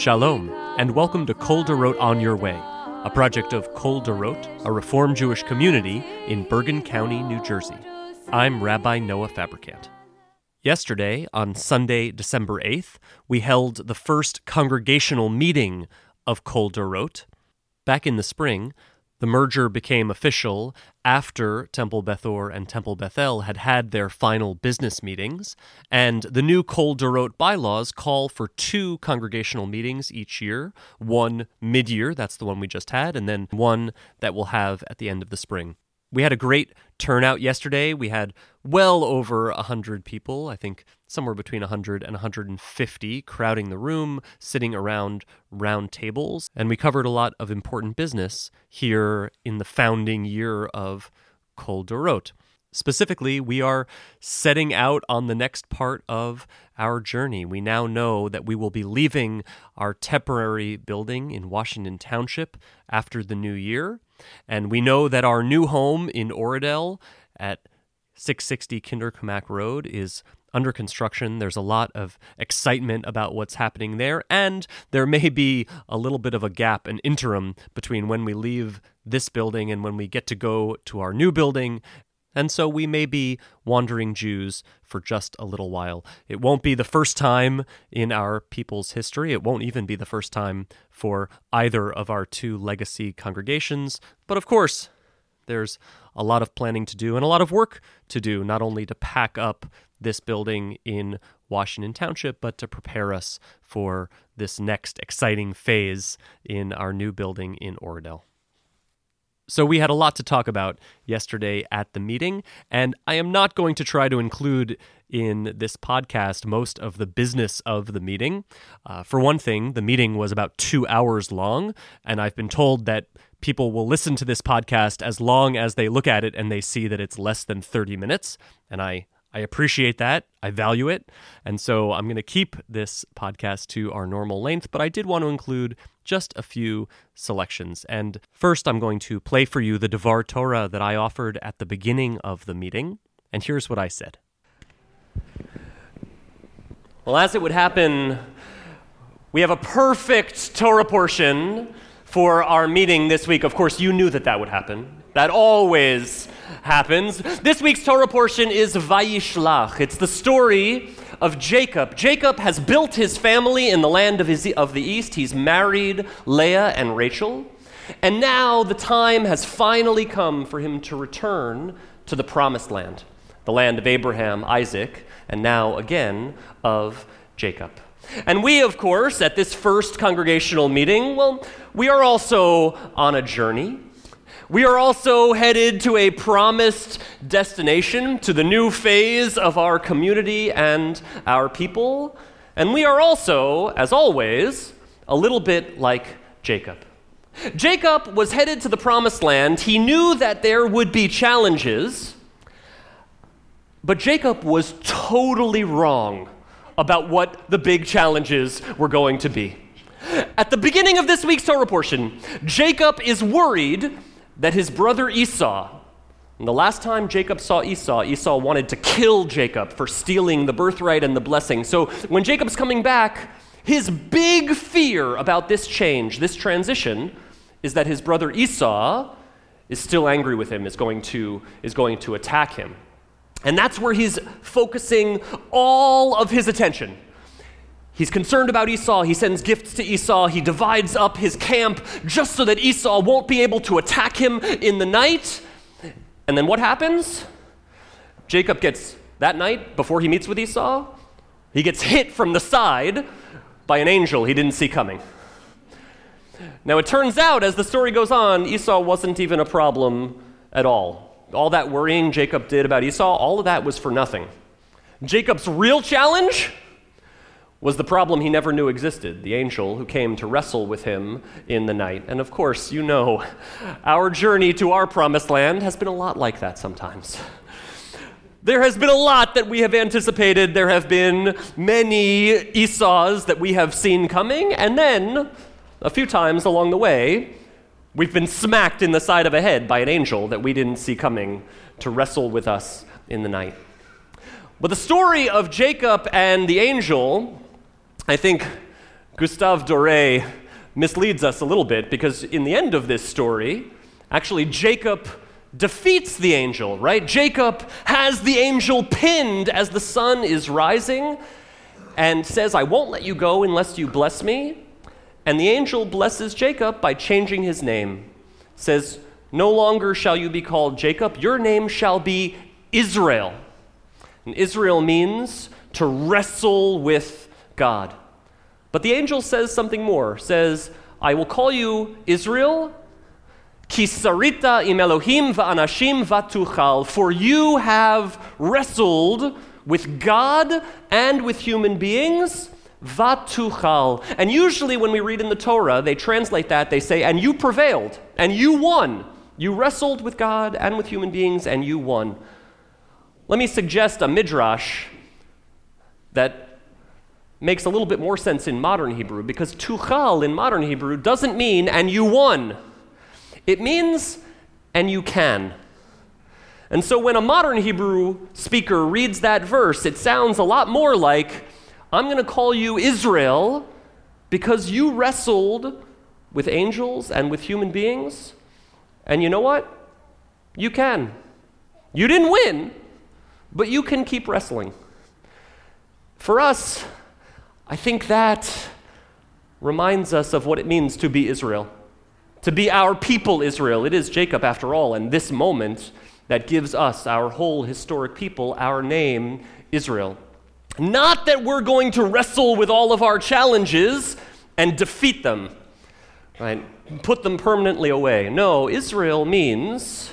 Shalom, and welcome to Kol Dorot On Your Way, a project of Kol Dorot, a Reform Jewish community in Bergen County, New Jersey. I'm Rabbi Noah Fabricant. Yesterday, on Sunday, December 8th, we held the first congregational meeting of Kol Dorot. Back in the spring, the merger became official after Temple Beth Or and Temple Bethel had had their final business meetings, and the new Kol Dorot bylaws call for two congregational meetings each year one mid year, that's the one we just had, and then one that we'll have at the end of the spring. We had a great turnout yesterday. We had well over 100 people, I think somewhere between 100 and 150, crowding the room, sitting around round tables. And we covered a lot of important business here in the founding year of Kol Dorot. Specifically, we are setting out on the next part of our journey. We now know that we will be leaving our temporary building in Washington Township after the new year. And we know that our new home in Oradell at 660 Kinderkamack Road is under construction. There's a lot of excitement about what's happening there, and there may be a little bit of a gap, an interim between when we leave this building and when we get to go to our new building. And so we may be wandering Jews for just a little while. It won't be the first time in our people's history. It won't even be the first time for either of our two legacy congregations. But of course, there's a lot of planning to do and a lot of work to do, not only to pack up this building in Washington Township, but to prepare us for this next exciting phase in our new building in Oradell. So, we had a lot to talk about yesterday at the meeting, and I am not going to try to include in this podcast most of the business of the meeting. Uh, for one thing, the meeting was about two hours long, and I've been told that people will listen to this podcast as long as they look at it and they see that it's less than 30 minutes. And I, I appreciate that. I value it. And so I'm going to keep this podcast to our normal length, but I did want to include just a few selections. And first, I'm going to play for you the Devar Torah that I offered at the beginning of the meeting. And here's what I said. Well, as it would happen, we have a perfect Torah portion for our meeting this week. Of course, you knew that that would happen. That always happens. This week's Torah portion is Vayishlach. It's the story of Jacob. Jacob has built his family in the land of, his, of the east. He's married Leah and Rachel. And now the time has finally come for him to return to the promised land, the land of Abraham, Isaac, and now again of Jacob. And we, of course, at this first congregational meeting, well, we are also on a journey. We are also headed to a promised destination, to the new phase of our community and our people. And we are also, as always, a little bit like Jacob. Jacob was headed to the promised land. He knew that there would be challenges, but Jacob was totally wrong about what the big challenges were going to be. At the beginning of this week's Torah portion, Jacob is worried that his brother Esau, and the last time Jacob saw Esau, Esau wanted to kill Jacob for stealing the birthright and the blessing. So when Jacob's coming back, his big fear about this change, this transition, is that his brother Esau is still angry with him, is going to, is going to attack him. And that's where he's focusing all of his attention. He's concerned about Esau. He sends gifts to Esau. He divides up his camp just so that Esau won't be able to attack him in the night. And then what happens? Jacob gets, that night, before he meets with Esau, he gets hit from the side by an angel he didn't see coming. Now, it turns out, as the story goes on, Esau wasn't even a problem at all all that worrying Jacob did about Esau, all of that was for nothing. Jacob's real challenge was the problem he never knew existed the angel who came to wrestle with him in the night. And of course, you know, our journey to our promised land has been a lot like that sometimes. There has been a lot that we have anticipated. There have been many Esau's that we have seen coming, and then a few times along the way, We've been smacked in the side of a head by an angel that we didn't see coming to wrestle with us in the night. But the story of Jacob and the angel, I think, Gustave Doré misleads us a little bit because in the end of this story, actually, Jacob defeats the angel, right? Jacob has the angel pinned as the sun is rising and says, I won't let you go unless you bless me. And the angel blesses Jacob by changing his name. Says, No longer shall you be called Jacob, your name shall be Israel. And Israel means to wrestle with God. But the angel says something more, says, I will call you Israel, kisarita im Elohim va'anashim vatuchal, for you have wrestled with God and with human beings, vatuchal. And usually when we read in the Torah, they translate that, they say, and you prevailed, and you won. You wrestled with God and with human beings, and you won. Let me suggest a midrash that makes a little bit more sense in modern Hebrew because tuchal in modern Hebrew doesn't mean and you won. It means and you can. And so when a modern Hebrew speaker reads that verse, it sounds a lot more like, I'm going to call you Israel because you wrestled with angels and with human beings. And you know what? You can. You didn't win, but you can keep wrestling. For us, I think that reminds us of what it means to be Israel, to be our people, Israel. It is Jacob, after all, and this moment that gives us, our whole historic people, our name, Israel. Not that we're going to wrestle with all of our challenges and defeat them, right? Put them permanently away. No, Israel means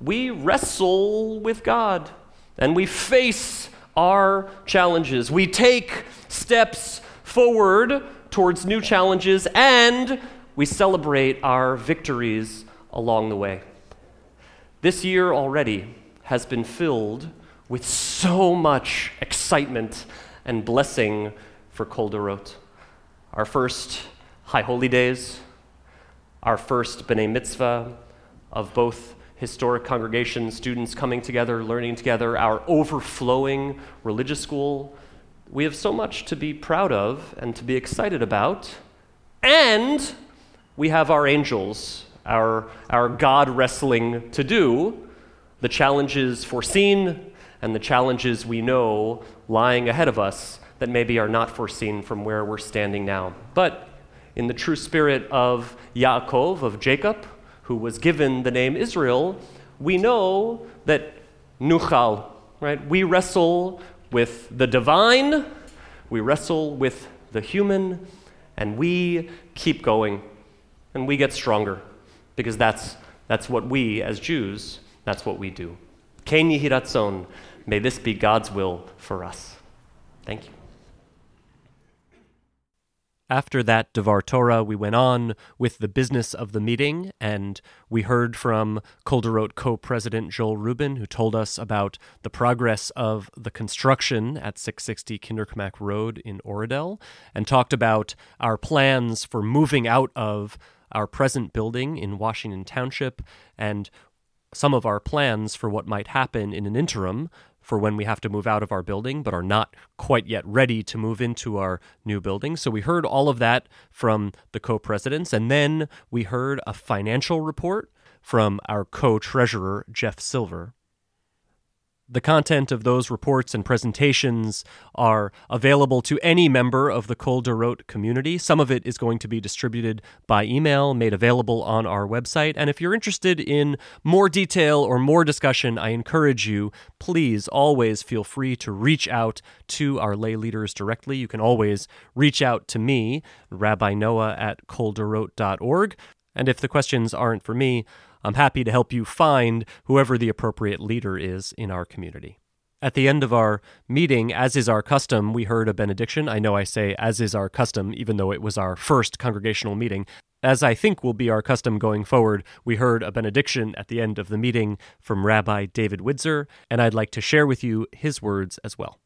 we wrestle with God and we face our challenges. We take steps forward towards new challenges and we celebrate our victories along the way. This year already has been filled with so much excitement and blessing for Kol Dorot. Our first High Holy Days, our first B'nai Mitzvah of both historic congregation, students coming together, learning together, our overflowing religious school. We have so much to be proud of and to be excited about. And we have our angels, our, our God wrestling to do, the challenges foreseen and the challenges we know lying ahead of us that maybe are not foreseen from where we're standing now. But in the true spirit of Yaakov, of Jacob, who was given the name Israel, we know that Nuchal, right? We wrestle with the divine, we wrestle with the human, and we keep going and we get stronger because that's, that's what we as Jews, that's what we do. Ken Yihiratzon, may this be God's will for us. Thank you. After that Devar Torah, we went on with the business of the meeting, and we heard from Kol co president Joel Rubin, who told us about the progress of the construction at 660 Kinderkamack Road in Oradell, and talked about our plans for moving out of our present building in Washington Township and some of our plans for what might happen in an interim for when we have to move out of our building but are not quite yet ready to move into our new building. So we heard all of that from the co presidents. And then we heard a financial report from our co treasurer, Jeff Silver. The content of those reports and presentations are available to any member of the Kol Dorot community. Some of it is going to be distributed by email, made available on our website. And if you're interested in more detail or more discussion, I encourage you, please always feel free to reach out to our lay leaders directly. You can always reach out to me, Rabbi Noah at koldorot.org. And if the questions aren't for me, I'm happy to help you find whoever the appropriate leader is in our community. At the end of our meeting, as is our custom, we heard a benediction. I know I say as is our custom, even though it was our first congregational meeting. As I think will be our custom going forward, we heard a benediction at the end of the meeting from Rabbi David Widzer, and I'd like to share with you his words as well.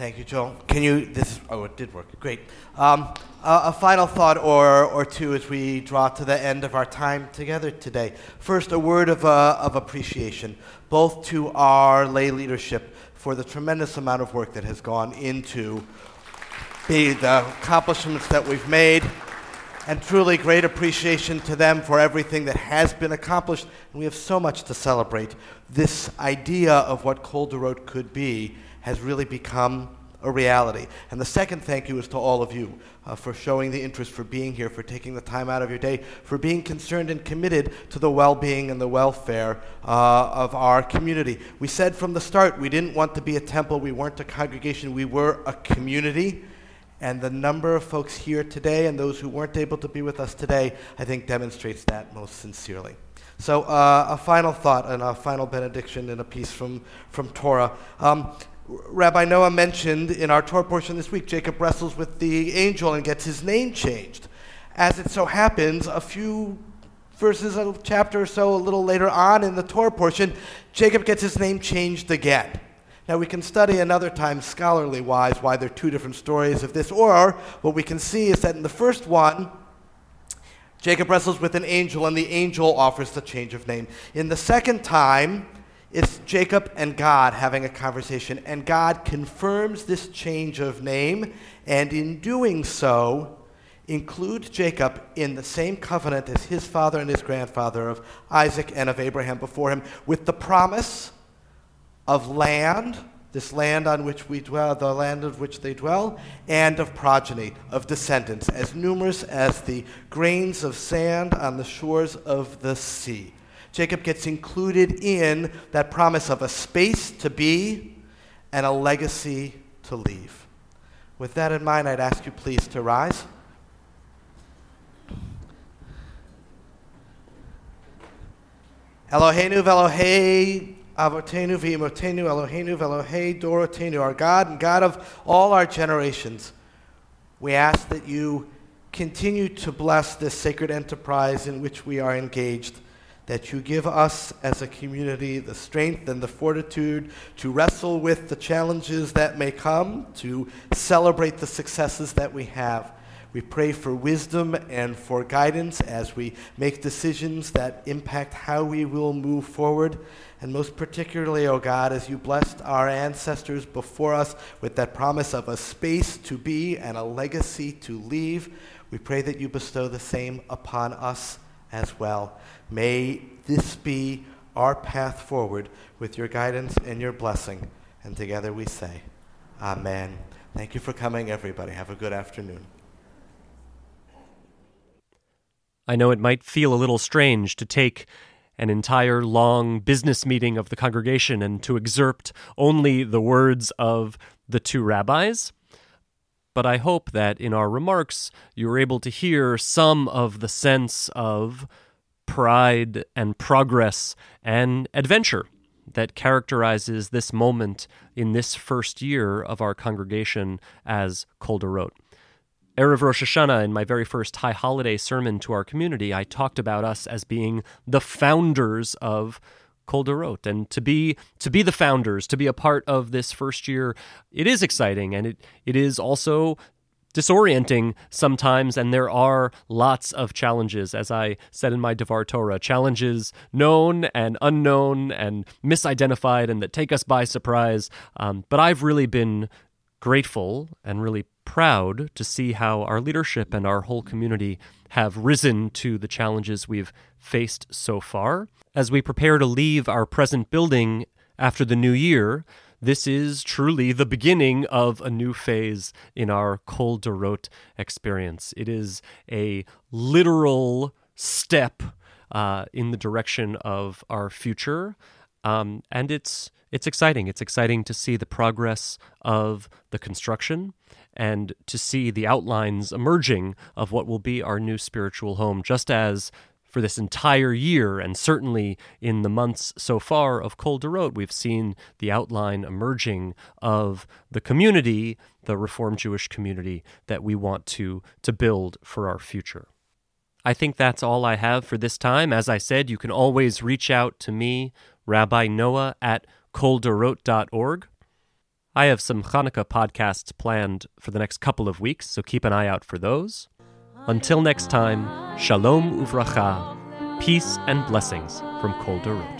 Thank you, Joel. Can you, this, oh, it did work. Great. Um, a, a, final thought or, or two as we draw to the end of our time together today. First, a word of, uh, of appreciation, both to our lay leadership for the tremendous amount of work that has gone into the, the accomplishments that we've made, and truly great appreciation to them for everything that has been accomplished. And we have so much to celebrate. This idea of what Kol could be has really become a reality. And the second thank you is to all of you uh, for showing the interest, for being here, for taking the time out of your day, for being concerned and committed to the well being and the welfare uh, of our community. We said from the start we didn't want to be a temple, we weren't a congregation, we were a community. And the number of folks here today and those who weren't able to be with us today, I think, demonstrates that most sincerely. So, uh, a final thought and a final benediction in a piece from, from Torah. Um, Rabbi Noah mentioned in our Torah portion this week, Jacob wrestles with the angel and gets his name changed. As it so happens, a few verses, a chapter or so, a little later on in the Torah portion, Jacob gets his name changed again. Now, we can study another time, scholarly wise, why there are two different stories of this, or what we can see is that in the first one, Jacob wrestles with an angel, and the angel offers the change of name. In the second time, it's Jacob and God having a conversation, and God confirms this change of name, and in doing so, includes Jacob in the same covenant as his father and his grandfather of Isaac and of Abraham before him, with the promise of land, this land on which we dwell, the land of which they dwell, and of progeny, of descendants, as numerous as the grains of sand on the shores of the sea. Jacob gets included in that promise of a space to be and a legacy to leave. With that in mind, I'd ask you please to rise. Eloheinu velohei avotenu v'imotenu Eloheinu velohei dorotenu, our God and God of all our generations. We ask that you continue to bless this sacred enterprise in which we are engaged that you give us as a community the strength and the fortitude to wrestle with the challenges that may come, to celebrate the successes that we have. We pray for wisdom and for guidance as we make decisions that impact how we will move forward. And most particularly, O oh God, as you blessed our ancestors before us with that promise of a space to be and a legacy to leave, we pray that you bestow the same upon us as well. May this be our path forward with your guidance and your blessing. And together we say, Amen. Thank you for coming, everybody. Have a good afternoon. I know it might feel a little strange to take an entire long business meeting of the congregation and to excerpt only the words of the two rabbis. But I hope that in our remarks you were able to hear some of the sense of pride and progress and adventure that characterizes this moment in this first year of our congregation as Kol Dorot. Erev Rosh Hashanah, in my very first high holiday sermon to our community, I talked about us as being the founders of Kol Dorot. And to be to be the founders, to be a part of this first year, it is exciting and it it is also disorienting sometimes, and there are lots of challenges, as I said in my Devar Torah challenges known and unknown and misidentified and that take us by surprise. Um, but I've really been grateful and really proud to see how our leadership and our whole community have risen to the challenges we've faced so far. As we prepare to leave our present building after the new year, this is truly the beginning of a new phase in our Kol Dorot experience. It is a literal step uh, in the direction of our future, um, and it's it's exciting. It's exciting to see the progress of the construction and to see the outlines emerging of what will be our new spiritual home, just as for this entire year, and certainly in the months so far of Kol Dorot, we've seen the outline emerging of the community, the Reformed Jewish community that we want to, to build for our future. I think that's all I have for this time. As I said, you can always reach out to me, Rabbi Noah, at koldorot.org. I have some Hanukkah podcasts planned for the next couple of weeks, so keep an eye out for those. Until next time, Shalom Uvracha, peace and blessings from Kol Dorot.